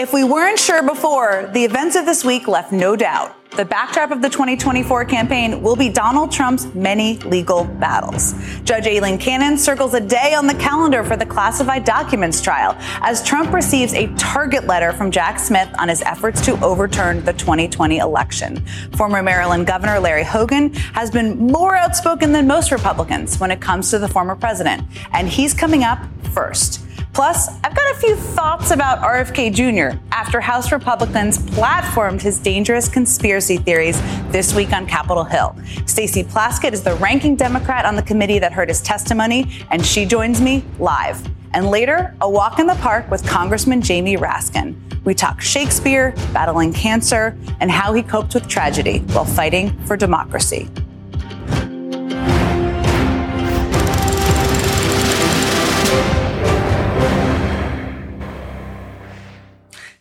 If we weren't sure before, the events of this week left no doubt. The backdrop of the 2024 campaign will be Donald Trump's many legal battles. Judge Aileen Cannon circles a day on the calendar for the classified documents trial as Trump receives a target letter from Jack Smith on his efforts to overturn the 2020 election. Former Maryland Governor Larry Hogan has been more outspoken than most Republicans when it comes to the former president, and he's coming up first. Plus, I've got a few thoughts about RFK Jr. after House Republicans platformed his dangerous conspiracy theories this week on Capitol Hill. Stacey Plaskett is the ranking Democrat on the committee that heard his testimony, and she joins me live. And later, a walk in the park with Congressman Jamie Raskin. We talk Shakespeare, battling cancer, and how he coped with tragedy while fighting for democracy.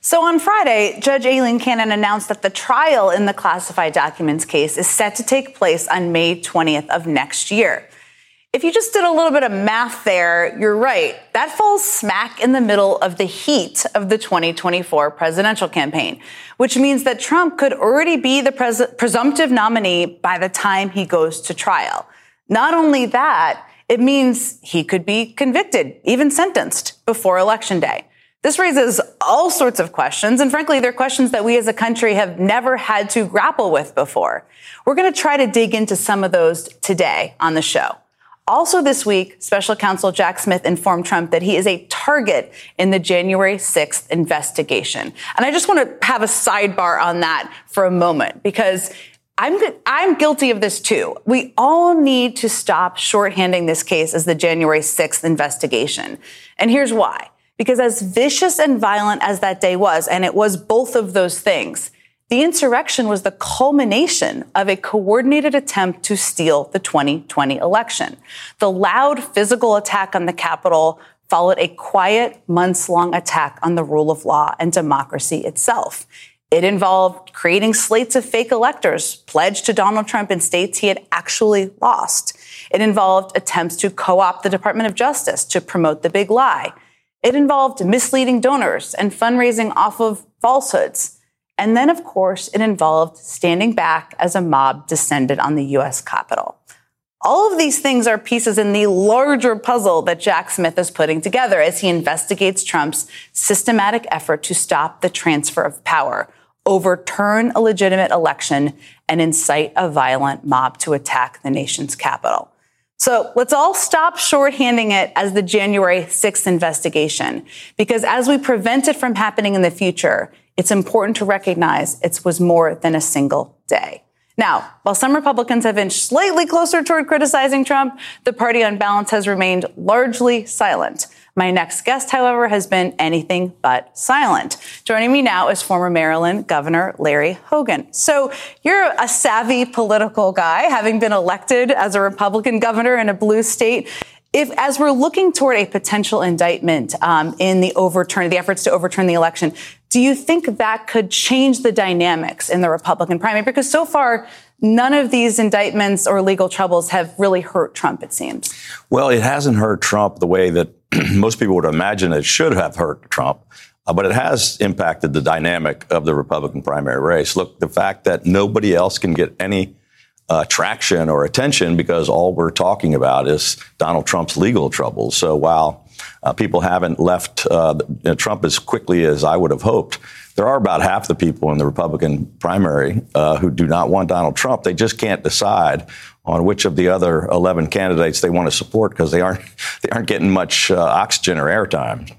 So on Friday, Judge Aileen Cannon announced that the trial in the classified documents case is set to take place on May 20th of next year. If you just did a little bit of math there, you're right. That falls smack in the middle of the heat of the 2024 presidential campaign, which means that Trump could already be the pres- presumptive nominee by the time he goes to trial. Not only that, it means he could be convicted, even sentenced before election day. This raises all sorts of questions, and frankly, they're questions that we as a country have never had to grapple with before. We're going to try to dig into some of those today on the show. Also this week, special counsel Jack Smith informed Trump that he is a target in the January 6th investigation. And I just want to have a sidebar on that for a moment because I'm, I'm guilty of this too. We all need to stop shorthanding this case as the January 6th investigation. And here's why. Because as vicious and violent as that day was, and it was both of those things, the insurrection was the culmination of a coordinated attempt to steal the 2020 election. The loud physical attack on the Capitol followed a quiet, months long attack on the rule of law and democracy itself. It involved creating slates of fake electors pledged to Donald Trump in states he had actually lost. It involved attempts to co opt the Department of Justice to promote the big lie. It involved misleading donors and fundraising off of falsehoods. And then, of course, it involved standing back as a mob descended on the U.S. Capitol. All of these things are pieces in the larger puzzle that Jack Smith is putting together as he investigates Trump's systematic effort to stop the transfer of power, overturn a legitimate election, and incite a violent mob to attack the nation's capital. So let's all stop shorthanding it as the January 6th investigation, because as we prevent it from happening in the future, it's important to recognize it was more than a single day. Now, while some Republicans have inched slightly closer toward criticizing Trump, the party on balance has remained largely silent. My next guest, however, has been anything but silent. Joining me now is former Maryland Governor Larry Hogan. So you're a savvy political guy, having been elected as a Republican governor in a blue state. If, as we're looking toward a potential indictment um, in the overturn, the efforts to overturn the election, do you think that could change the dynamics in the Republican primary? Because so far, none of these indictments or legal troubles have really hurt Trump, it seems. Well, it hasn't hurt Trump the way that most people would imagine it should have hurt Trump. Uh, but it has impacted the dynamic of the Republican primary race. Look, the fact that nobody else can get any uh, traction or attention because all we're talking about is Donald Trump's legal troubles. So while uh, people haven't left uh, Trump as quickly as I would have hoped, there are about half the people in the Republican primary uh, who do not want Donald Trump. They just can't decide on which of the other 11 candidates they want to support because they aren't they aren't getting much uh, oxygen or airtime.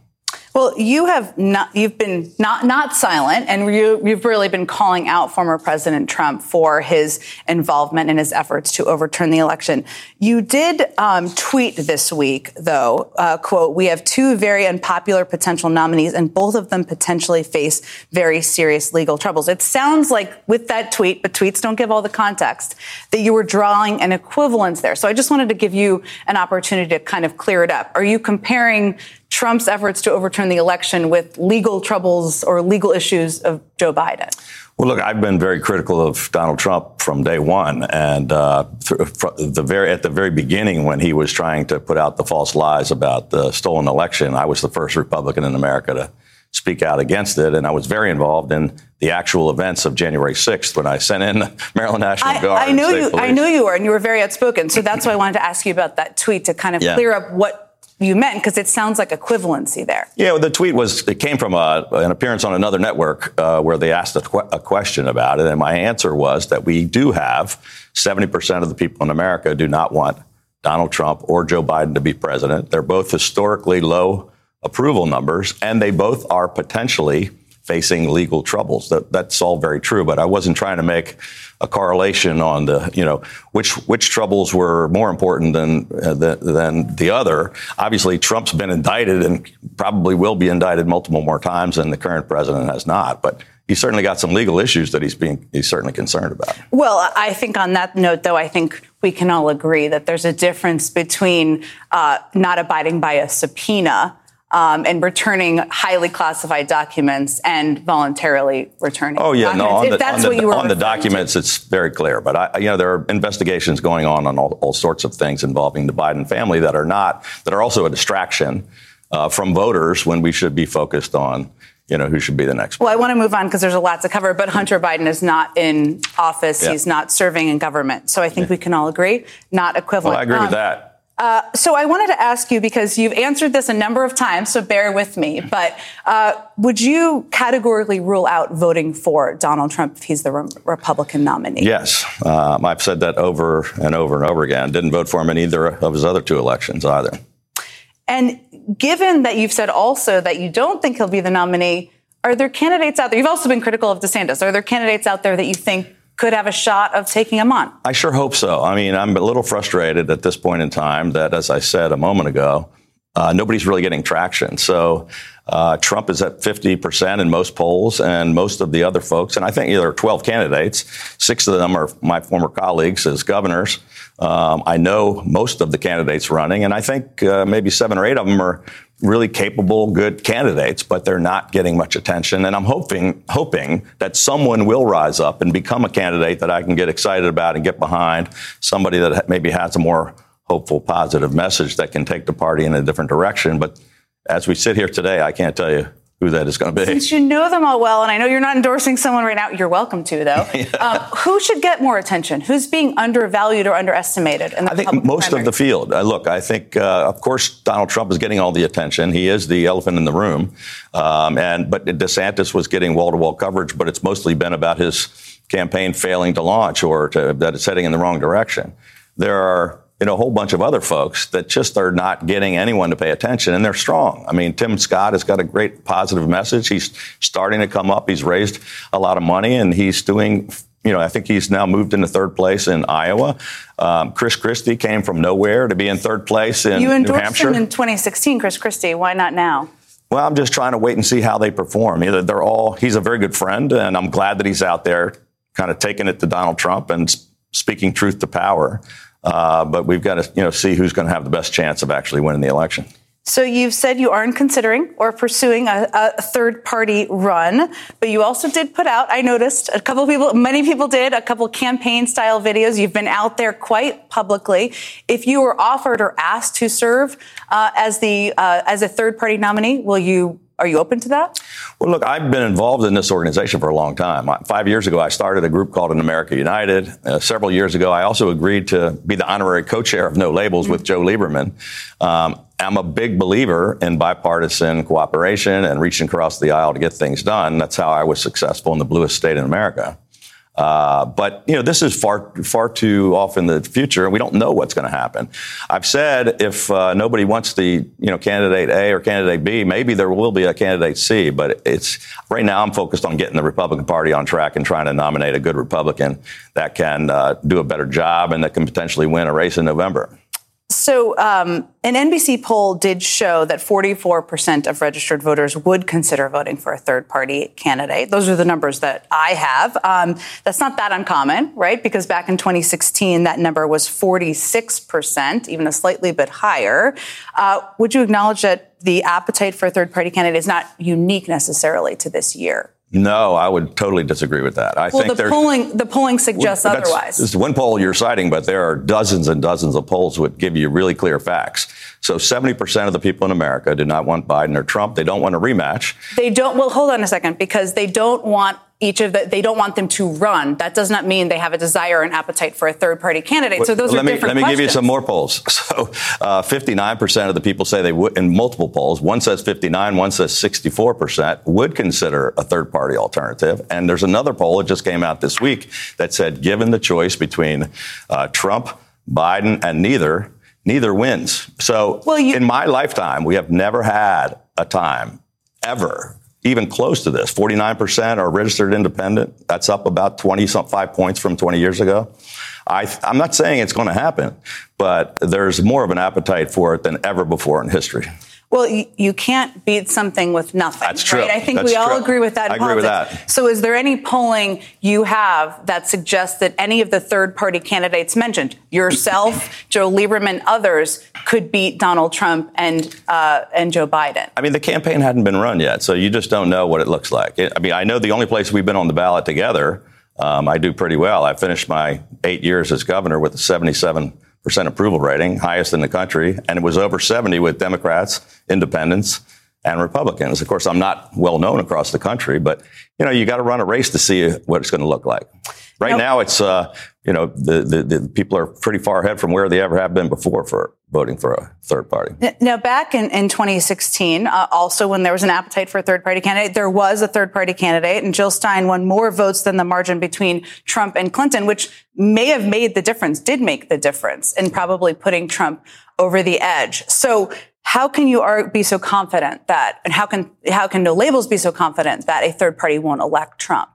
Well, you have not, you've been not, not silent and you, you've really been calling out former President Trump for his involvement in his efforts to overturn the election. You did um, tweet this week, though, uh, quote, we have two very unpopular potential nominees and both of them potentially face very serious legal troubles. It sounds like with that tweet, but tweets don't give all the context, that you were drawing an equivalence there. So I just wanted to give you an opportunity to kind of clear it up. Are you comparing Trump's efforts to overturn the election with legal troubles or legal issues of Joe Biden? Well, look, I've been very critical of Donald Trump from day one, and uh, the very at the very beginning when he was trying to put out the false lies about the stolen election, I was the first Republican in America to speak out against it, and I was very involved in the actual events of January 6th when I sent in the Maryland National I, Guard. I know you. Police. I know you were, and you were very outspoken. So that's why I wanted to ask you about that tweet to kind of yeah. clear up what you meant because it sounds like equivalency there. Yeah, well, the tweet was it came from a, an appearance on another network uh, where they asked a, qu- a, question about it, and my answer was that we do have 70% of the people in America do not want Donald Trump or Joe Biden to be president. They're both historically low approval numbers, and they both are potentially facing legal troubles. That, that's all very true, but I wasn't trying to make a correlation on the, you know, which which troubles were more important than uh, the, than the other. Obviously, Trump's been indicted and probably will be indicted multiple more times than the current president has not. But he's certainly got some legal issues that he's being he's certainly concerned about. Well, I think on that note, though, I think we can all agree that there's a difference between uh, not abiding by a subpoena um, and returning highly classified documents and voluntarily returning. Oh yeah, documents, no. On the, that's on what the, you were on the documents, to. it's very clear. But I, you know, there are investigations going on on all, all, sorts of things involving the Biden family that are not that are also a distraction uh, from voters when we should be focused on you know, who should be the next. Well, I want to move on because there's a lot to cover, but Hunter Biden is not in office. Yeah. He's not serving in government. So I think yeah. we can all agree, not equivalent. Well, I agree um, with that. Uh, so I wanted to ask you because you've answered this a number of times, so bear with me. But uh, would you categorically rule out voting for Donald Trump if he's the re- Republican nominee? Yes, um, I've said that over and over and over again. Didn't vote for him in either of his other two elections either. And given that you've said also that you don't think he'll be the nominee, are there candidates out there? You've also been critical of DeSantis. Are there candidates out there that you think could have a shot of taking him on. I sure hope so. I mean, I'm a little frustrated at this point in time that, as I said a moment ago, uh, nobody's really getting traction. So uh, Trump is at 50% in most polls, and most of the other folks, and I think there are 12 candidates. Six of them are my former colleagues as governors. Um, I know most of the candidates running, and I think uh, maybe seven or eight of them are really capable, good candidates, but they're not getting much attention. And I'm hoping, hoping that someone will rise up and become a candidate that I can get excited about and get behind. Somebody that maybe has a more hopeful, positive message that can take the party in a different direction. But as we sit here today, I can't tell you who that is going to be. Since you know them all well, and I know you're not endorsing someone right now, you're welcome to, though. yeah. um, who should get more attention? Who's being undervalued or underestimated? I think most primary? of the field. Uh, look, I think, uh, of course, Donald Trump is getting all the attention. He is the elephant in the room. Um, and but DeSantis was getting wall-to-wall coverage, but it's mostly been about his campaign failing to launch or to, that it's heading in the wrong direction. There are you know, a whole bunch of other folks that just are not getting anyone to pay attention, and they're strong. I mean, Tim Scott has got a great positive message. He's starting to come up. He's raised a lot of money, and he's doing. You know, I think he's now moved into third place in Iowa. Um, Chris Christie came from nowhere to be in third place in you New Hampshire. him in 2016, Chris Christie. Why not now? Well, I'm just trying to wait and see how they perform. Either they're all. He's a very good friend, and I'm glad that he's out there, kind of taking it to Donald Trump and speaking truth to power. Uh, but we've got to you know see who's going to have the best chance of actually winning the election. So you've said you aren't considering or pursuing a, a, third party run, but you also did put out, I noticed a couple people, many people did, a couple campaign style videos. You've been out there quite publicly. If you were offered or asked to serve uh, as the uh, as a third party nominee, will you are you open to that? Well, look, I've been involved in this organization for a long time. Five years ago, I started a group called An America United. Uh, several years ago, I also agreed to be the honorary co-chair of No Labels mm-hmm. with Joe Lieberman. Um, I'm a big believer in bipartisan cooperation and reaching across the aisle to get things done. That's how I was successful in the bluest state in America. Uh, but you know, this is far far too off in the future, and we don't know what's going to happen. I've said if uh, nobody wants the you know candidate A or candidate B, maybe there will be a candidate C. But it's right now I'm focused on getting the Republican Party on track and trying to nominate a good Republican that can uh, do a better job and that can potentially win a race in November. So, um, an NBC poll did show that 44% of registered voters would consider voting for a third party candidate. Those are the numbers that I have. Um, that's not that uncommon, right? Because back in 2016, that number was 46%, even a slightly bit higher. Uh, would you acknowledge that the appetite for a third party candidate is not unique necessarily to this year? No, I would totally disagree with that. I well, think the polling the polling suggests well, otherwise. This is one poll you're citing, but there are dozens and dozens of polls that give you really clear facts. So 70% of the people in America do not want Biden or Trump. They don't want a rematch. They don't. Well, hold on a second, because they don't want each of the, they don't want them to run. That does not mean they have a desire and appetite for a third party candidate. So those let are me, different Let me questions. give you some more polls. So uh, 59% of the people say they would, in multiple polls, one says 59, one says 64% would consider a third party alternative. And there's another poll that just came out this week that said, given the choice between uh, Trump, Biden, and neither, neither wins. So well, you- in my lifetime, we have never had a time ever even close to this. 49% are registered independent. That's up about 20 five points from 20 years ago. I, am not saying it's going to happen, but there's more of an appetite for it than ever before in history. Well, you, you, can't beat something with nothing. That's true. Right? I think That's we all true. agree with that. I agree with that. So, is there any polling you have that suggests that any of the third-party candidates mentioned, yourself, Joe Lieberman, others, could beat Donald Trump and uh, and Joe Biden? I mean, the campaign hadn't been run yet, so you just don't know what it looks like. It, I mean, I know the only place we've been on the ballot together. Um, I do pretty well. I finished my eight years as governor with a 77 percent approval rating, highest in the country, and it was over 70 with Democrats, independents, and Republicans. Of course, I'm not well known across the country, but you know, you got to run a race to see what it's going to look like. Right nope. now, it's uh, you know the, the, the people are pretty far ahead from where they ever have been before for voting for a third party. Now, back in, in 2016, uh, also when there was an appetite for a third party candidate, there was a third party candidate, and Jill Stein won more votes than the margin between Trump and Clinton, which may have made the difference, did make the difference in probably putting Trump over the edge. So. How can you be so confident that, and how can how can no labels be so confident that a third party won't elect Trump?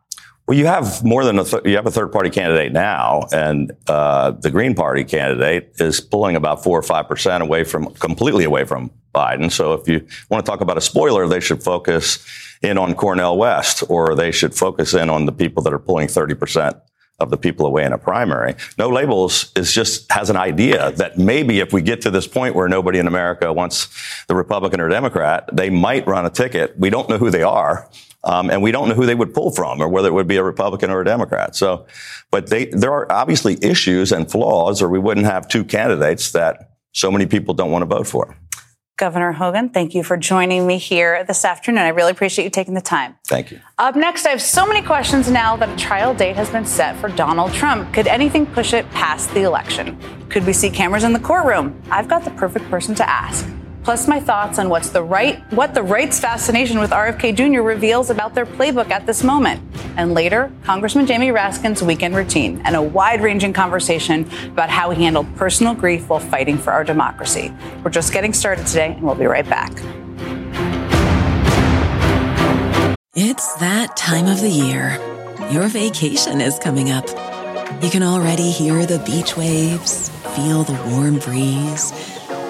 Well, you have more than a th- you have a third party candidate now, and uh, the Green Party candidate is pulling about four or five percent away from completely away from Biden. So, if you want to talk about a spoiler, they should focus in on Cornel West, or they should focus in on the people that are pulling thirty percent of the people away in a primary. No labels is just has an idea that maybe if we get to this point where nobody in America wants the Republican or Democrat, they might run a ticket. We don't know who they are. Um, and we don't know who they would pull from or whether it would be a Republican or a Democrat. So, but they, there are obviously issues and flaws or we wouldn't have two candidates that so many people don't want to vote for. Governor Hogan, thank you for joining me here this afternoon. I really appreciate you taking the time. Thank you. Up next, I have so many questions now that a trial date has been set for Donald Trump. Could anything push it past the election? Could we see cameras in the courtroom? I've got the perfect person to ask. Plus, my thoughts on what's the right, what the right's fascination with RFK Jr. reveals about their playbook at this moment. And later, Congressman Jamie Raskin's weekend routine and a wide ranging conversation about how he handled personal grief while fighting for our democracy. We're just getting started today, and we'll be right back. It's that time of the year. Your vacation is coming up. You can already hear the beach waves, feel the warm breeze,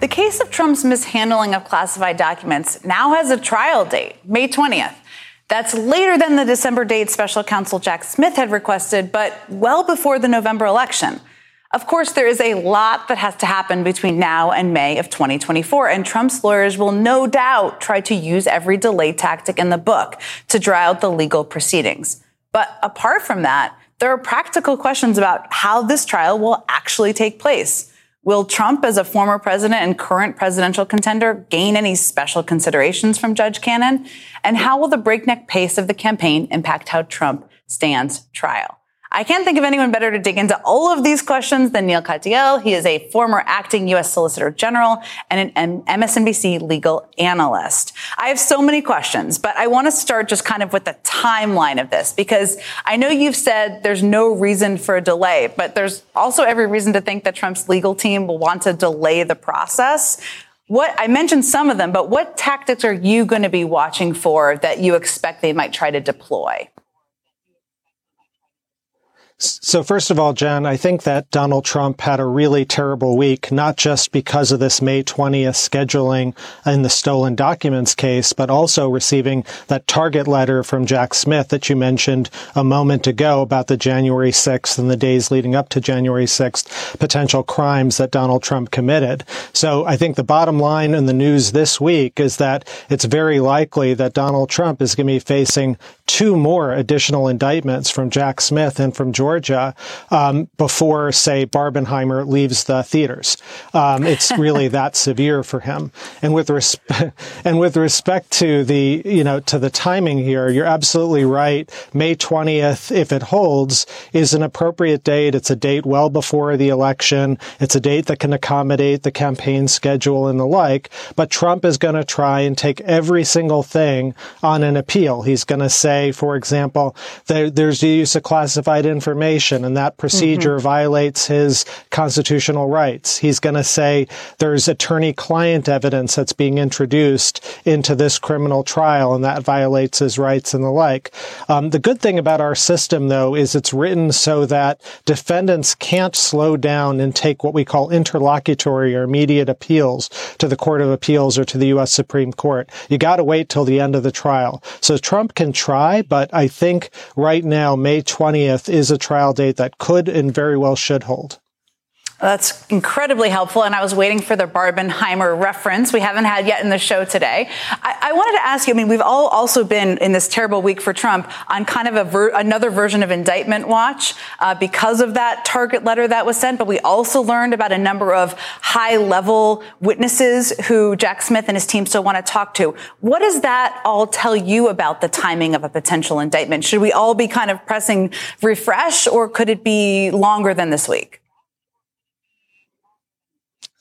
The case of Trump's mishandling of classified documents now has a trial date, May 20th. That's later than the December date special counsel Jack Smith had requested, but well before the November election. Of course, there is a lot that has to happen between now and May of 2024, and Trump's lawyers will no doubt try to use every delay tactic in the book to draw out the legal proceedings. But apart from that, there are practical questions about how this trial will actually take place. Will Trump, as a former president and current presidential contender, gain any special considerations from Judge Cannon? And how will the breakneck pace of the campaign impact how Trump stands trial? I can't think of anyone better to dig into all of these questions than Neal Katyal. He is a former acting U.S. Solicitor General and an MSNBC legal analyst. I have so many questions, but I want to start just kind of with the timeline of this because I know you've said there's no reason for a delay, but there's also every reason to think that Trump's legal team will want to delay the process. What I mentioned some of them, but what tactics are you going to be watching for that you expect they might try to deploy? So first of all, Jen, I think that Donald Trump had a really terrible week, not just because of this May 20th scheduling in the stolen documents case, but also receiving that target letter from Jack Smith that you mentioned a moment ago about the January 6th and the days leading up to January 6th potential crimes that Donald Trump committed. So I think the bottom line in the news this week is that it's very likely that Donald Trump is going to be facing two more additional indictments from Jack Smith and from Georgia um, before, say, Barbenheimer leaves the theaters. Um, it's really that severe for him. And with respect and with respect to the you know to the timing here, you're absolutely right. May 20th, if it holds, is an appropriate date. It's a date well before the election. It's a date that can accommodate the campaign schedule and the like. But Trump is going to try and take every single thing on an appeal. He's going to say for example, there, there's the use of classified information and that procedure mm-hmm. violates his constitutional rights. He's going to say there's attorney client evidence that's being introduced into this criminal trial and that violates his rights and the like. Um, the good thing about our system, though, is it's written so that defendants can't slow down and take what we call interlocutory or immediate appeals to the Court of Appeals or to the U.S. Supreme Court. You got to wait till the end of the trial. So Trump can try but I think right now, May 20th is a trial date that could and very well should hold. That's incredibly helpful. And I was waiting for the Barbenheimer reference we haven't had yet in the show today. I, I wanted to ask you, I mean, we've all also been in this terrible week for Trump on kind of ver- another version of indictment watch uh, because of that target letter that was sent. But we also learned about a number of high level witnesses who Jack Smith and his team still want to talk to. What does that all tell you about the timing of a potential indictment? Should we all be kind of pressing refresh or could it be longer than this week?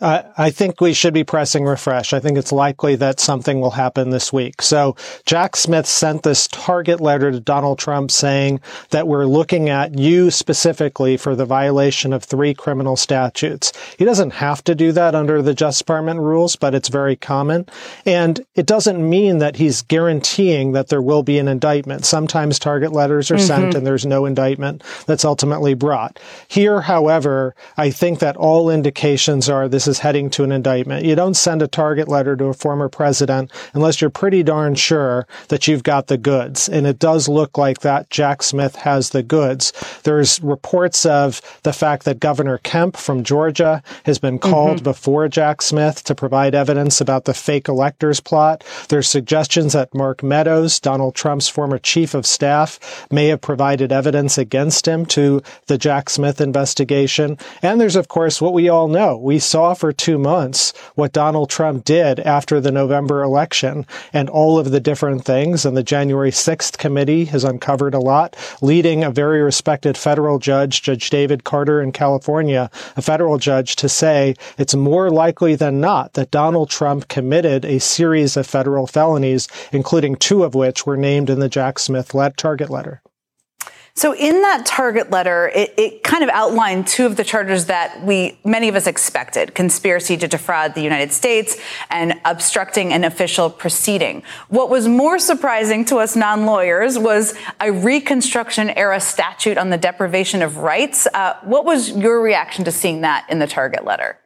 Uh, I think we should be pressing refresh. I think it's likely that something will happen this week. So Jack Smith sent this target letter to Donald Trump saying that we're looking at you specifically for the violation of three criminal statutes. He doesn't have to do that under the Justice Department rules, but it's very common. And it doesn't mean that he's guaranteeing that there will be an indictment. Sometimes target letters are mm-hmm. sent and there's no indictment that's ultimately brought. Here, however, I think that all indications are this is heading to an indictment. You don't send a target letter to a former president unless you're pretty darn sure that you've got the goods. And it does look like that Jack Smith has the goods. There's reports of the fact that Governor Kemp from Georgia has been called mm-hmm. before Jack Smith to provide evidence about the fake electors plot. There's suggestions that Mark Meadows, Donald Trump's former chief of staff, may have provided evidence against him to the Jack Smith investigation. And there's, of course, what we all know. We saw for two months what Donald Trump did after the November election and all of the different things. And the January 6th committee has uncovered a lot, leading a very respected federal judge, Judge David Carter in California, a federal judge, to say it's more likely than not that Donald Trump committed a series of federal felonies, including two of which were named in the Jack Smith led target letter. So in that target letter, it, it, kind of outlined two of the charges that we, many of us expected, conspiracy to defraud the United States and obstructing an official proceeding. What was more surprising to us non-lawyers was a Reconstruction era statute on the deprivation of rights. Uh, what was your reaction to seeing that in the target letter?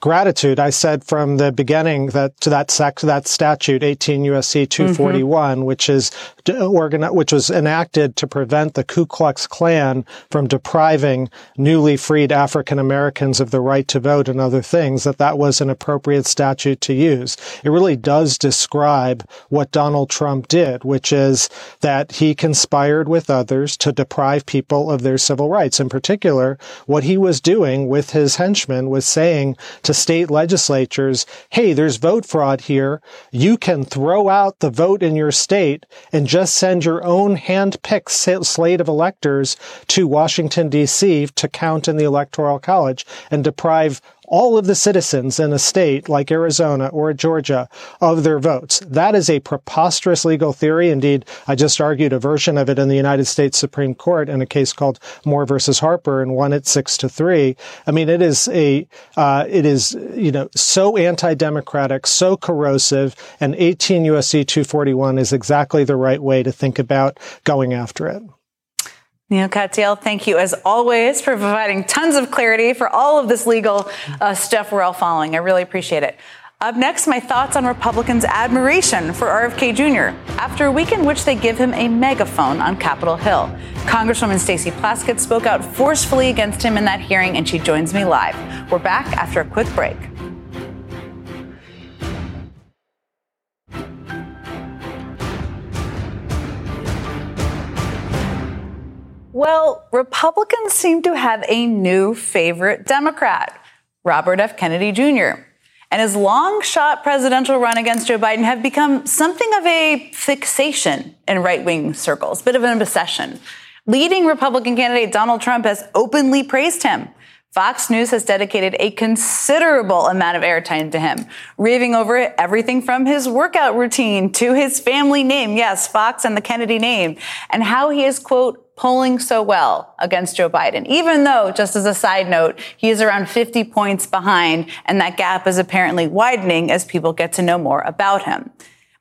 Gratitude. I said from the beginning that to that sec, that statute, 18 USC 241, mm-hmm. which is organ, which was enacted to prevent the Ku Klux Klan from depriving newly freed African Americans of the right to vote and other things, that that was an appropriate statute to use. It really does describe what Donald Trump did, which is that he conspired with others to deprive people of their civil rights. In particular, what he was doing with his henchmen was saying to state legislatures, hey, there's vote fraud here. You can throw out the vote in your state and just send your own hand-picked slate of electors to Washington, D.C. to count in the Electoral College and deprive all of the citizens in a state like Arizona or Georgia of their votes. That is a preposterous legal theory. Indeed, I just argued a version of it in the United States Supreme Court in a case called Moore versus Harper and won it six to three. I mean, it is a, uh, it is, you know, so anti-democratic, so corrosive, and 18 USC 241 is exactly the right way to think about going after it. Neal Katyal, thank you as always for providing tons of clarity for all of this legal uh, stuff we're all following. I really appreciate it. Up next, my thoughts on Republicans' admiration for RFK Jr. after a week in which they give him a megaphone on Capitol Hill. Congresswoman Stacey Plaskett spoke out forcefully against him in that hearing, and she joins me live. We're back after a quick break. Well, Republicans seem to have a new favorite Democrat, Robert F. Kennedy Jr. And his long shot presidential run against Joe Biden have become something of a fixation in right wing circles, a bit of an obsession. Leading Republican candidate Donald Trump has openly praised him. Fox News has dedicated a considerable amount of airtime to him, raving over everything from his workout routine to his family name. Yes, Fox and the Kennedy name and how he is, quote, polling so well against Joe Biden, even though, just as a side note, he is around 50 points behind, and that gap is apparently widening as people get to know more about him.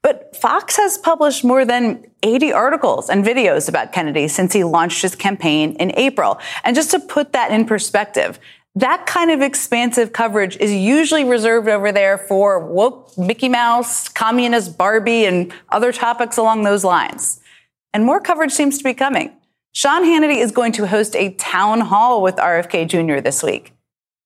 But Fox has published more than 80 articles and videos about Kennedy since he launched his campaign in April. And just to put that in perspective, that kind of expansive coverage is usually reserved over there for woke Mickey Mouse, communist Barbie, and other topics along those lines. And more coverage seems to be coming. Sean Hannity is going to host a town hall with RFK Jr. this week.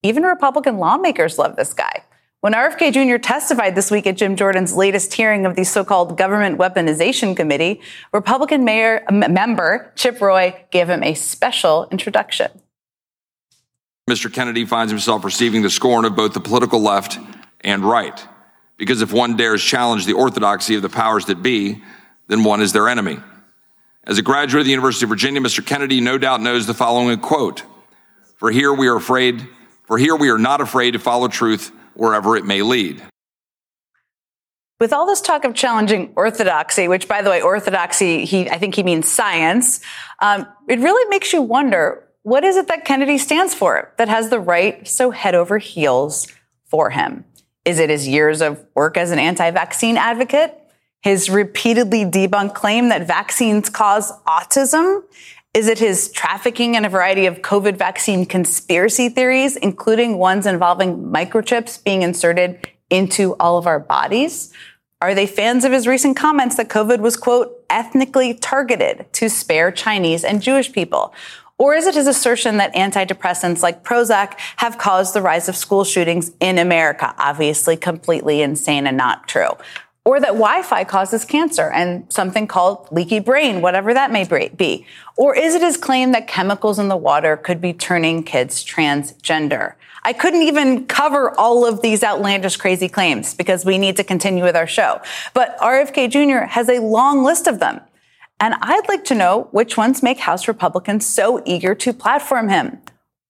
Even Republican lawmakers love this guy. When RFK Jr. testified this week at Jim Jordan's latest hearing of the so-called Government Weaponization Committee, Republican mayor, member Chip Roy gave him a special introduction. Mr. Kennedy finds himself receiving the scorn of both the political left and right. Because if one dares challenge the orthodoxy of the powers that be, then one is their enemy. As a graduate of the University of Virginia, Mr. Kennedy no doubt knows the following quote For here we are afraid, for here we are not afraid to follow truth wherever it may lead. With all this talk of challenging orthodoxy, which, by the way, orthodoxy, he, I think he means science, um, it really makes you wonder what is it that Kennedy stands for that has the right so head over heels for him? Is it his years of work as an anti vaccine advocate? His repeatedly debunked claim that vaccines cause autism? Is it his trafficking in a variety of COVID vaccine conspiracy theories, including ones involving microchips being inserted into all of our bodies? Are they fans of his recent comments that COVID was, quote, ethnically targeted to spare Chinese and Jewish people? Or is it his assertion that antidepressants like Prozac have caused the rise of school shootings in America? Obviously, completely insane and not true or that Wi-Fi causes cancer and something called leaky brain, whatever that may be? Or is it his claim that chemicals in the water could be turning kids transgender? I couldn't even cover all of these outlandish, crazy claims because we need to continue with our show. But RFK Jr. has a long list of them. And I'd like to know which ones make House Republicans so eager to platform him.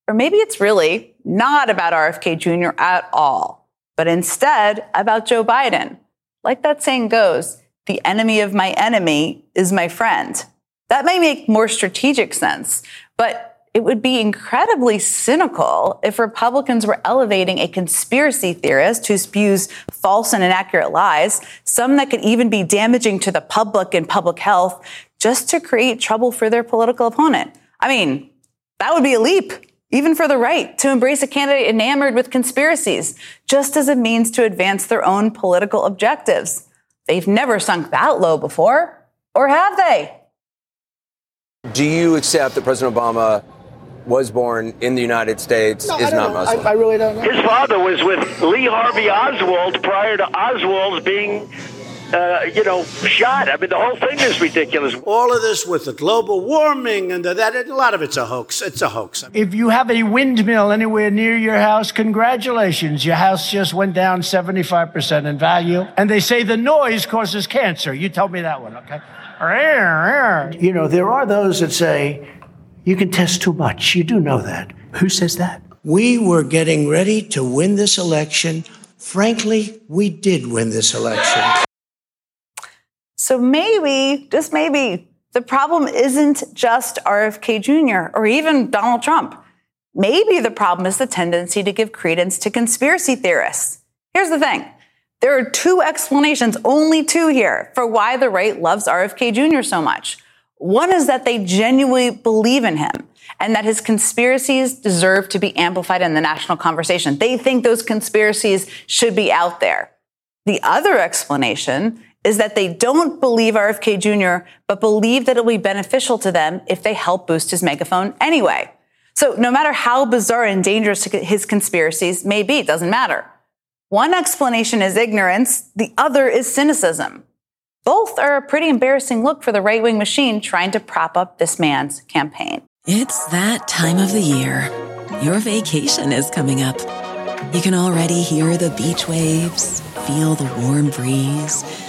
Or maybe it's really not about RFK Jr. at all, but instead about Joe Biden like that saying goes, the enemy of my enemy is my friend. That may make more strategic sense, but it would be incredibly cynical if Republicans were elevating a conspiracy theorist who spews false and inaccurate lies, some that could even be damaging to the public and public health, just to create trouble for their political opponent. I mean, that would be a leap. Even for the right, to embrace a candidate enamored with conspiracies, just as a means to advance their own political objectives. They've never sunk that low before, or have they? Do you accept that President Obama was born in the United States, no, is not Muslim? I, I, really don't know. His father was with Lee Harvey Oswald prior to Oswald's being uh, you know, shot. I mean, the whole thing is ridiculous. All of this with the global warming and the, that, a lot of it's a hoax. It's a hoax. If you have a windmill anywhere near your house, congratulations. Your house just went down 75% in value. And they say the noise causes cancer. You told me that one, okay? You know, there are those that say, you can test too much. You do know that. Who says that? We were getting ready to win this election. Frankly, we did win this election. So maybe, just maybe, the problem isn't just RFK Jr. or even Donald Trump. Maybe the problem is the tendency to give credence to conspiracy theorists. Here's the thing. There are two explanations, only two here, for why the right loves RFK Jr. so much. One is that they genuinely believe in him and that his conspiracies deserve to be amplified in the national conversation. They think those conspiracies should be out there. The other explanation is that they don't believe RFK Jr., but believe that it will be beneficial to them if they help boost his megaphone anyway. So no matter how bizarre and dangerous his conspiracies may be, it doesn't matter. One explanation is ignorance, the other is cynicism. Both are a pretty embarrassing look for the right wing machine trying to prop up this man's campaign. It's that time of the year. Your vacation is coming up. You can already hear the beach waves, feel the warm breeze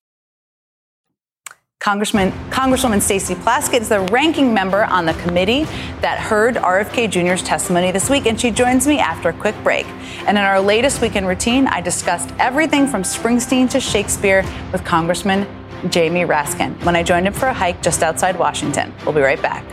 Congressman, Congresswoman Stacey Plaskett is the ranking member on the committee that heard RFK Jr.'s testimony this week, and she joins me after a quick break. And in our latest weekend routine, I discussed everything from Springsteen to Shakespeare with Congressman Jamie Raskin when I joined him for a hike just outside Washington. We'll be right back.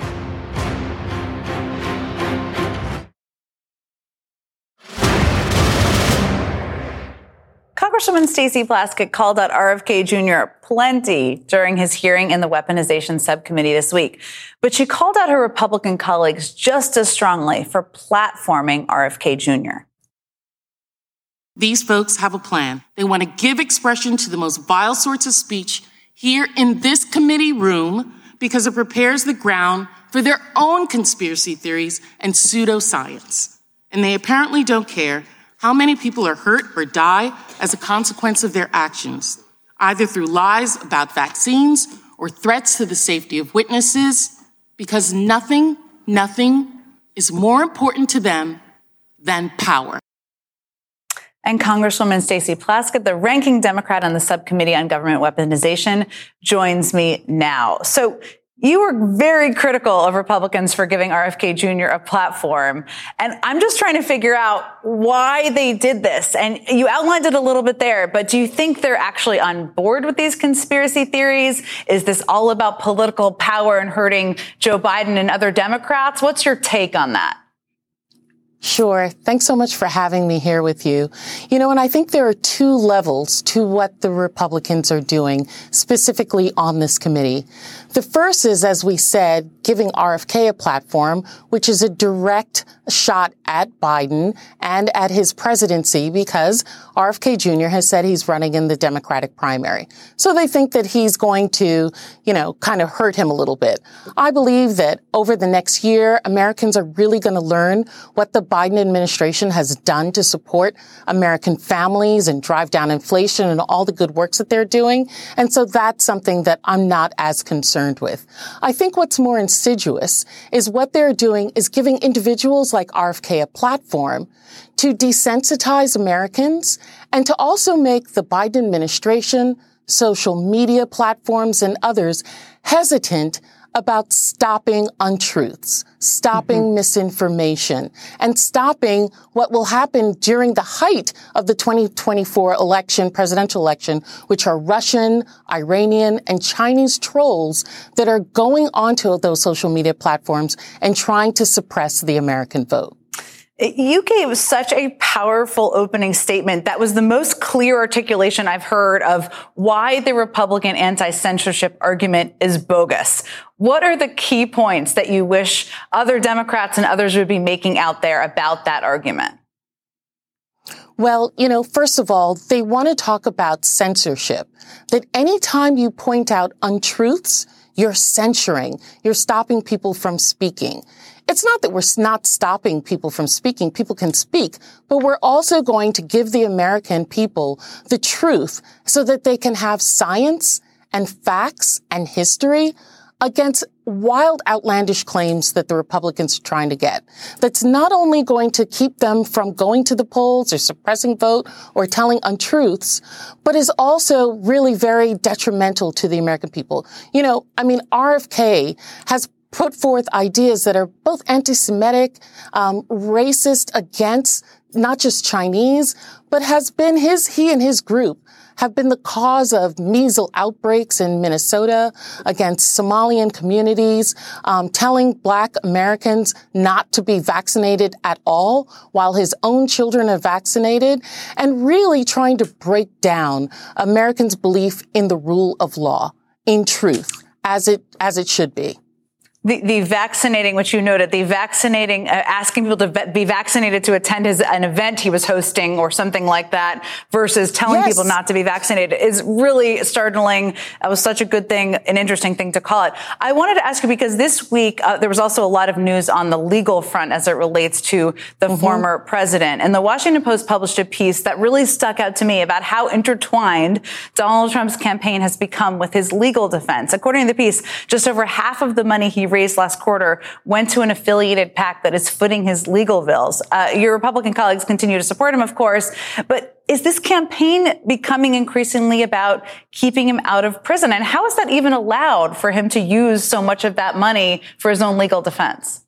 Congresswoman Stacey Plaskett called out RFK Jr. plenty during his hearing in the weaponization subcommittee this week, but she called out her Republican colleagues just as strongly for platforming RFK Jr. These folks have a plan. They want to give expression to the most vile sorts of speech here in this committee room because it prepares the ground for their own conspiracy theories and pseudoscience. And they apparently don't care how many people are hurt or die as a consequence of their actions, either through lies about vaccines or threats to the safety of witnesses, because nothing, nothing is more important to them than power. And Congresswoman Stacey Plaskett, the ranking Democrat on the subcommittee on government weaponization, joins me now. So you were very critical of Republicans for giving RFK Jr. a platform. And I'm just trying to figure out why they did this. And you outlined it a little bit there, but do you think they're actually on board with these conspiracy theories? Is this all about political power and hurting Joe Biden and other Democrats? What's your take on that? Sure. Thanks so much for having me here with you. You know, and I think there are two levels to what the Republicans are doing specifically on this committee. The first is, as we said, giving RFK a platform, which is a direct shot at Biden and at his presidency because RFK Jr. has said he's running in the Democratic primary. So they think that he's going to, you know, kind of hurt him a little bit. I believe that over the next year, Americans are really going to learn what the Biden administration has done to support American families and drive down inflation and all the good works that they're doing. And so that's something that I'm not as concerned with. I think what's more insidious is what they're doing is giving individuals like RFK a platform to desensitize Americans and to also make the Biden administration, social media platforms and others hesitant about stopping untruths, stopping mm-hmm. misinformation, and stopping what will happen during the height of the 2024 election, presidential election, which are Russian, Iranian, and Chinese trolls that are going onto those social media platforms and trying to suppress the American vote. You gave such a powerful opening statement. That was the most clear articulation I've heard of why the Republican anti-censorship argument is bogus. What are the key points that you wish other Democrats and others would be making out there about that argument? Well, you know, first of all, they want to talk about censorship. That anytime you point out untruths, you're censoring. You're stopping people from speaking. It's not that we're not stopping people from speaking. People can speak, but we're also going to give the American people the truth so that they can have science and facts and history against wild, outlandish claims that the Republicans are trying to get. That's not only going to keep them from going to the polls or suppressing vote or telling untruths, but is also really very detrimental to the American people. You know, I mean, RFK has put forth ideas that are both anti-Semitic, um, racist against not just Chinese, but has been his, he and his group have been the cause of measles outbreaks in Minnesota against Somalian communities, um, telling black Americans not to be vaccinated at all while his own children are vaccinated, and really trying to break down Americans' belief in the rule of law, in truth, as it, as it should be. The, the, vaccinating, which you noted, the vaccinating, uh, asking people to be vaccinated to attend his, an event he was hosting or something like that versus telling yes. people not to be vaccinated is really startling. That was such a good thing, an interesting thing to call it. I wanted to ask you because this week uh, there was also a lot of news on the legal front as it relates to the mm-hmm. former president. And the Washington Post published a piece that really stuck out to me about how intertwined Donald Trump's campaign has become with his legal defense. According to the piece, just over half of the money he raised last quarter went to an affiliated PAC that is footing his legal bills. Uh, your Republican colleagues continue to support him, of course, but is this campaign becoming increasingly about keeping him out of prison? And how is that even allowed for him to use so much of that money for his own legal defense?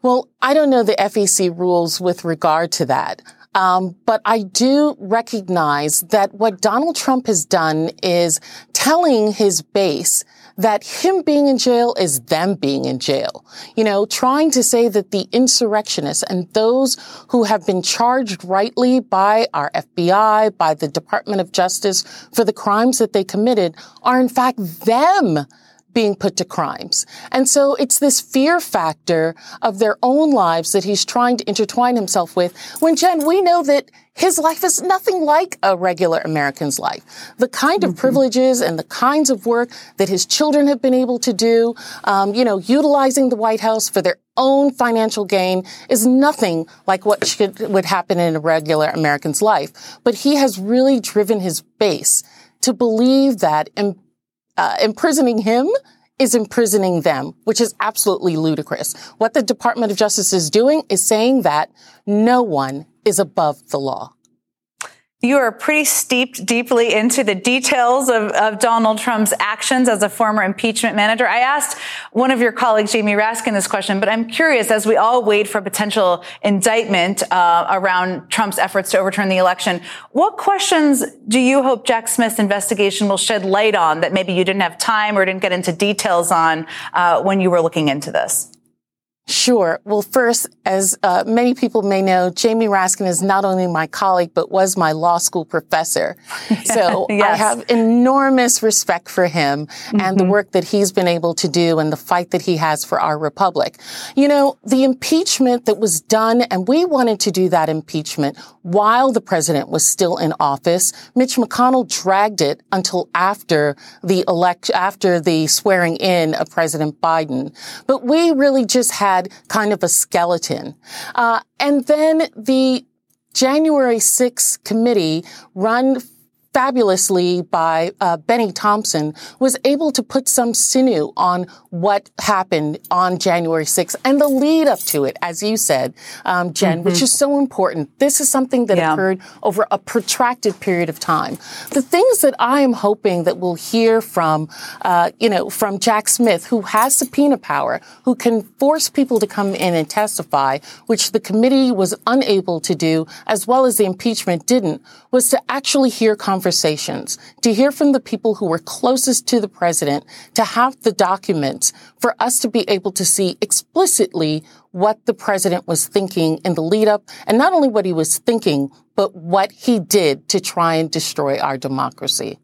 Well, I don't know the FEC rules with regard to that. Um, but I do recognize that what Donald Trump has done is telling his base that him being in jail is them being in jail. You know, trying to say that the insurrectionists and those who have been charged rightly by our FBI, by the Department of Justice for the crimes that they committed are in fact them being put to crimes. And so it's this fear factor of their own lives that he's trying to intertwine himself with when Jen, we know that his life is nothing like a regular American's life. The kind of mm-hmm. privileges and the kinds of work that his children have been able to do, um, you know, utilizing the White House for their own financial gain is nothing like what should, would happen in a regular American's life. But he has really driven his base to believe that in, uh, imprisoning him is imprisoning them, which is absolutely ludicrous. What the Department of Justice is doing is saying that no one is above the law. You are pretty steeped deeply into the details of, of, Donald Trump's actions as a former impeachment manager. I asked one of your colleagues, Jamie Raskin, this question, but I'm curious as we all wait for potential indictment uh, around Trump's efforts to overturn the election, what questions do you hope Jack Smith's investigation will shed light on that maybe you didn't have time or didn't get into details on uh, when you were looking into this? Sure. Well, first, as uh, many people may know, Jamie Raskin is not only my colleague, but was my law school professor. So yes. I have enormous respect for him mm-hmm. and the mm-hmm. work that he's been able to do and the fight that he has for our republic. You know, the impeachment that was done, and we wanted to do that impeachment while the president was still in office. Mitch McConnell dragged it until after the elect, after the swearing in of President Biden. But we really just had had kind of a skeleton. Uh, and then the January 6th committee run fabulously by uh, Bennie Thompson, was able to put some sinew on what happened on January 6th and the lead up to it, as you said, um, Jen, mm-hmm. which is so important. This is something that yeah. occurred over a protracted period of time. The things that I am hoping that we'll hear from, uh, you know, from Jack Smith, who has subpoena power, who can force people to come in and testify, which the committee was unable to do, as well as the impeachment didn't, was to actually hear conversations conversations, to hear from the people who were closest to the president, to have the documents for us to be able to see explicitly what the president was thinking in the lead up, and not only what he was thinking, but what he did to try and destroy our democracy.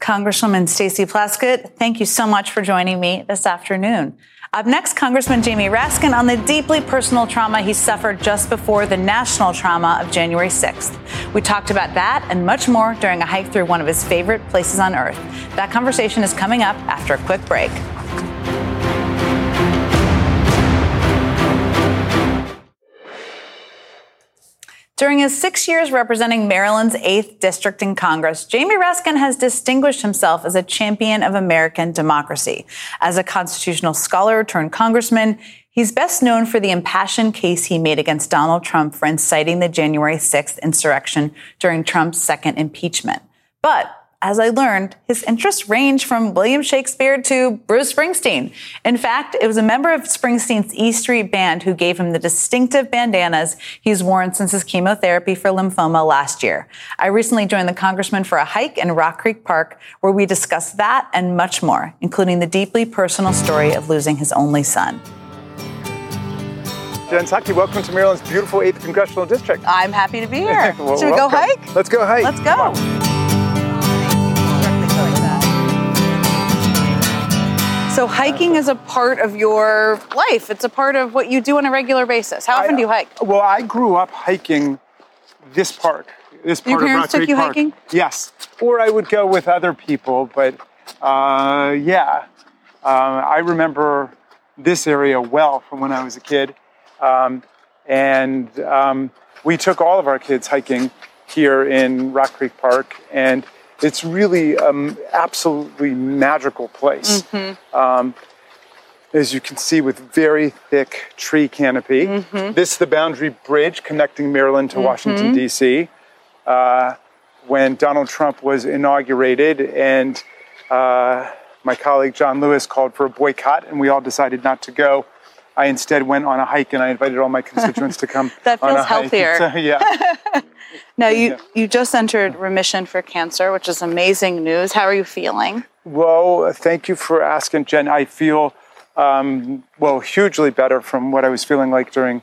Congresswoman Stacey Plaskett, thank you so much for joining me this afternoon. Up next, Congressman Jamie Raskin on the deeply personal trauma he suffered just before the national trauma of January 6th. We talked about that and much more during a hike through one of his favorite places on earth. That conversation is coming up after a quick break. During his six years representing Maryland's 8th District in Congress, Jamie Raskin has distinguished himself as a champion of American democracy. As a constitutional scholar turned congressman, he's best known for the impassioned case he made against Donald Trump for inciting the January 6th insurrection during Trump's second impeachment. But as I learned, his interests range from William Shakespeare to Bruce Springsteen. In fact, it was a member of Springsteen's E Street Band who gave him the distinctive bandanas he's worn since his chemotherapy for lymphoma last year. I recently joined the congressman for a hike in Rock Creek Park where we discussed that and much more, including the deeply personal story of losing his only son. Jen Psaki, welcome to Maryland's beautiful 8th Congressional District. I'm happy to be here. well, Should we welcome. go hike? Let's go hike. Let's go. So hiking is a part of your life. It's a part of what you do on a regular basis. How often I, do you hike? Well, I grew up hiking this park. This part Your parents of took you park. hiking? Yes. Or I would go with other people, but uh, yeah. Uh, I remember this area well from when I was a kid. Um, and um, we took all of our kids hiking here in Rock Creek Park. And it's really an absolutely magical place. Mm-hmm. Um, as you can see, with very thick tree canopy. Mm-hmm. This is the Boundary Bridge connecting Maryland to mm-hmm. Washington, D.C. Uh, when Donald Trump was inaugurated, and uh, my colleague John Lewis called for a boycott, and we all decided not to go. I instead went on a hike, and I invited all my constituents to come. that feels healthier. So, yeah. Now, you, you just entered remission for cancer, which is amazing news. How are you feeling? Well, thank you for asking, Jen. I feel, um, well, hugely better from what I was feeling like during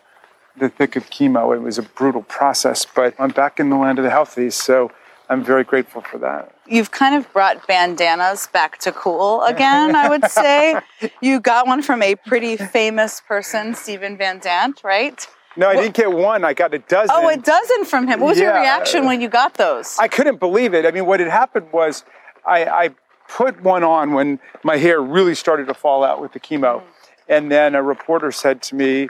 the thick of chemo. It was a brutal process, but I'm back in the land of the healthy, so I'm very grateful for that. You've kind of brought bandanas back to cool again, I would say. you got one from a pretty famous person, Steven Van Zandt, right? No, I didn't get one. I got a dozen. Oh, a dozen from him. What was yeah. your reaction when you got those? I couldn't believe it. I mean, what had happened was I, I put one on when my hair really started to fall out with the chemo. Mm. And then a reporter said to me,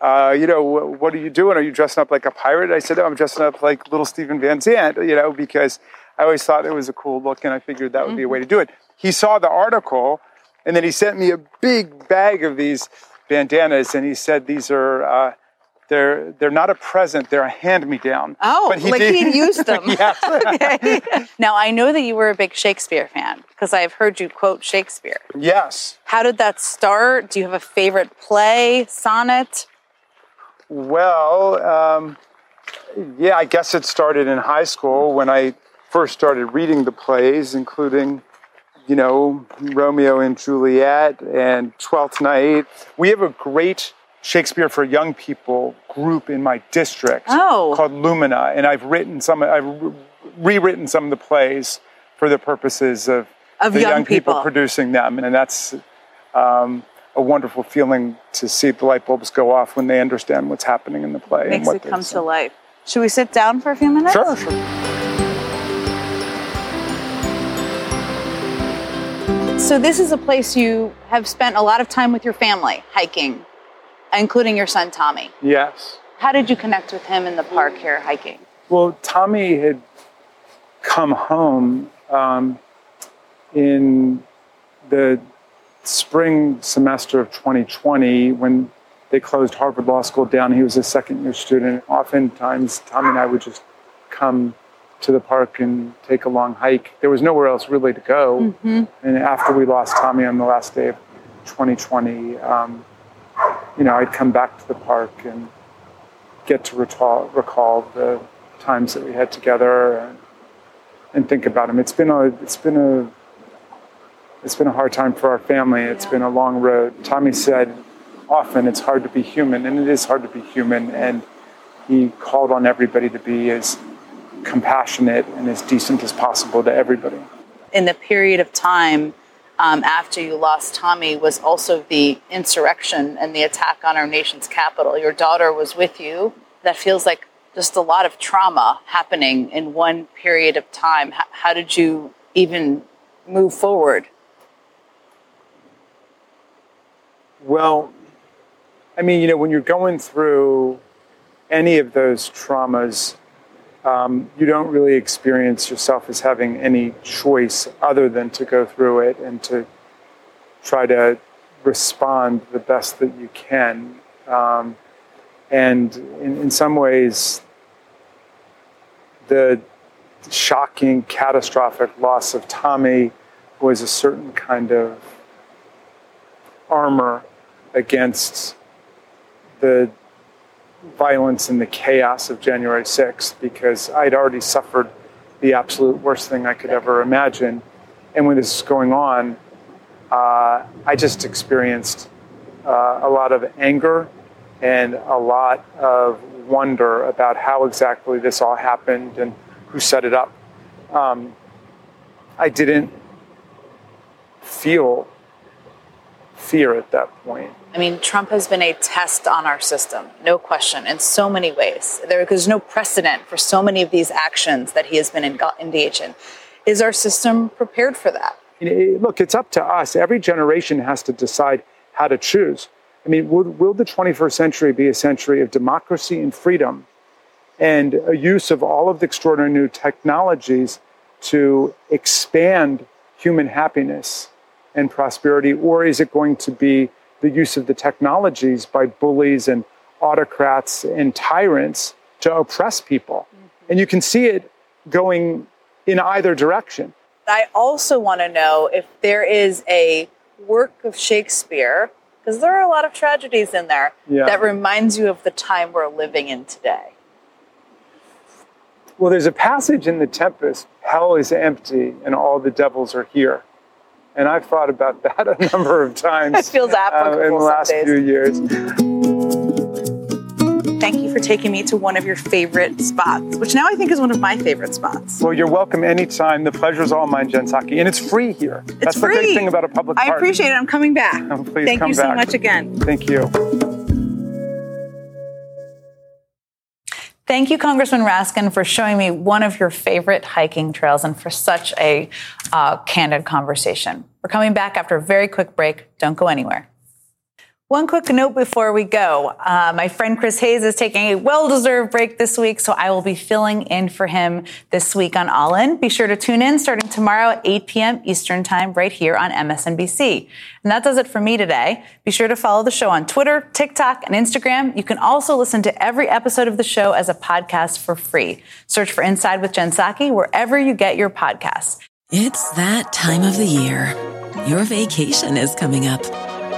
uh, you know, what are you doing? Are you dressing up like a pirate? I said, oh, I'm dressing up like little Steven Van Zandt, you know, because I always thought it was a cool look and I figured that would mm-hmm. be a way to do it. He saw the article and then he sent me a big bag of these bandanas and he said, these are, uh, they're they're not a present; they're a hand me down. Oh, but he like did. he used them. yes. okay. Now I know that you were a big Shakespeare fan because I've heard you quote Shakespeare. Yes. How did that start? Do you have a favorite play, sonnet? Well, um, yeah, I guess it started in high school when I first started reading the plays, including you know Romeo and Juliet and Twelfth Night. We have a great Shakespeare for Young People group in my district oh. called Lumina, and I've written some. I've rewritten some of the plays for the purposes of, of the young, young people. people. producing them, and that's um, a wonderful feeling to see the light bulbs go off when they understand what's happening in the play. Makes and what it come to life. Should we sit down for a few minutes? Sure, sure. So this is a place you have spent a lot of time with your family hiking, including your son Tommy. Yes. How did you connect with him in the park here hiking? Well, Tommy had come home um, in the spring semester of 2020 when they closed Harvard Law School down. He was a second year student. Oftentimes, Tommy and I would just come to the park and take a long hike. There was nowhere else really to go. Mm-hmm. And after we lost Tommy on the last day of 2020, um, you know, I'd come back to the park and get to recall, recall the times that we had together and, and think about him. It's been a, it's been a, it's been a hard time for our family. It's been a long road. Tommy said often it's hard to be human, and it is hard to be human. And he called on everybody to be as compassionate and as decent as possible to everybody. In the period of time um, after you lost Tommy was also the insurrection and the attack on our nation's capital. Your daughter was with you. That feels like just a lot of trauma happening in one period of time. How, how did you even move forward? Well, I mean, you know, when you're going through any of those traumas, um, you don't really experience yourself as having any choice other than to go through it and to try to respond the best that you can. Um, and in, in some ways, the shocking, catastrophic loss of Tommy was a certain kind of armor against the violence and the chaos of January 6th because I'd already suffered the absolute worst thing I could ever imagine. And when this was going on, uh, I just experienced uh, a lot of anger and a lot of wonder about how exactly this all happened and who set it up. Um, I didn't feel fear at that point. I mean, Trump has been a test on our system, no question, in so many ways. There, there's no precedent for so many of these actions that he has been engaged in. Is our system prepared for that? Look, it's up to us. Every generation has to decide how to choose. I mean, will, will the 21st century be a century of democracy and freedom and a use of all of the extraordinary new technologies to expand human happiness and prosperity? Or is it going to be the use of the technologies by bullies and autocrats and tyrants to oppress people? Mm-hmm. And you can see it going in either direction. I also want to know if there is a work of Shakespeare, because there are a lot of tragedies in there, Yeah. that reminds you of the time we're living in today. Well, there's a passage in The Tempest hell is empty and all the devils are here. And I've thought about that a number of times. It feels uh, in the last days. few years. Thank you for taking me to one of your favorite spots, which now I think is one of my favorite spots. Well, you're welcome anytime. The pleasure's all mine, Jen Psaki. And it's free here. That's free. the great thing about a public park. I park. appreciate it. I'm coming back. Oh, please Thank come you Thank you so much again. Thank you. Thank you, Congressman Raskin, for showing me one of your favorite hiking trails and for such a uh, candid conversation. We're coming back after a very quick break. Don't go anywhere. One quick note before we go. Uh, my friend Chris Hayes is taking a well deserved break this week, so I will be filling in for him this week on All In. Be sure to tune in starting tomorrow at 8 p.m. Eastern Time right here on MSNBC. And that does it for me today. Be sure to follow the show on Twitter, TikTok, and Instagram. You can also listen to every episode of the show as a podcast for free. Search for Inside with Jen Psaki wherever you get your podcasts. It's that time of the year. Your vacation is coming up.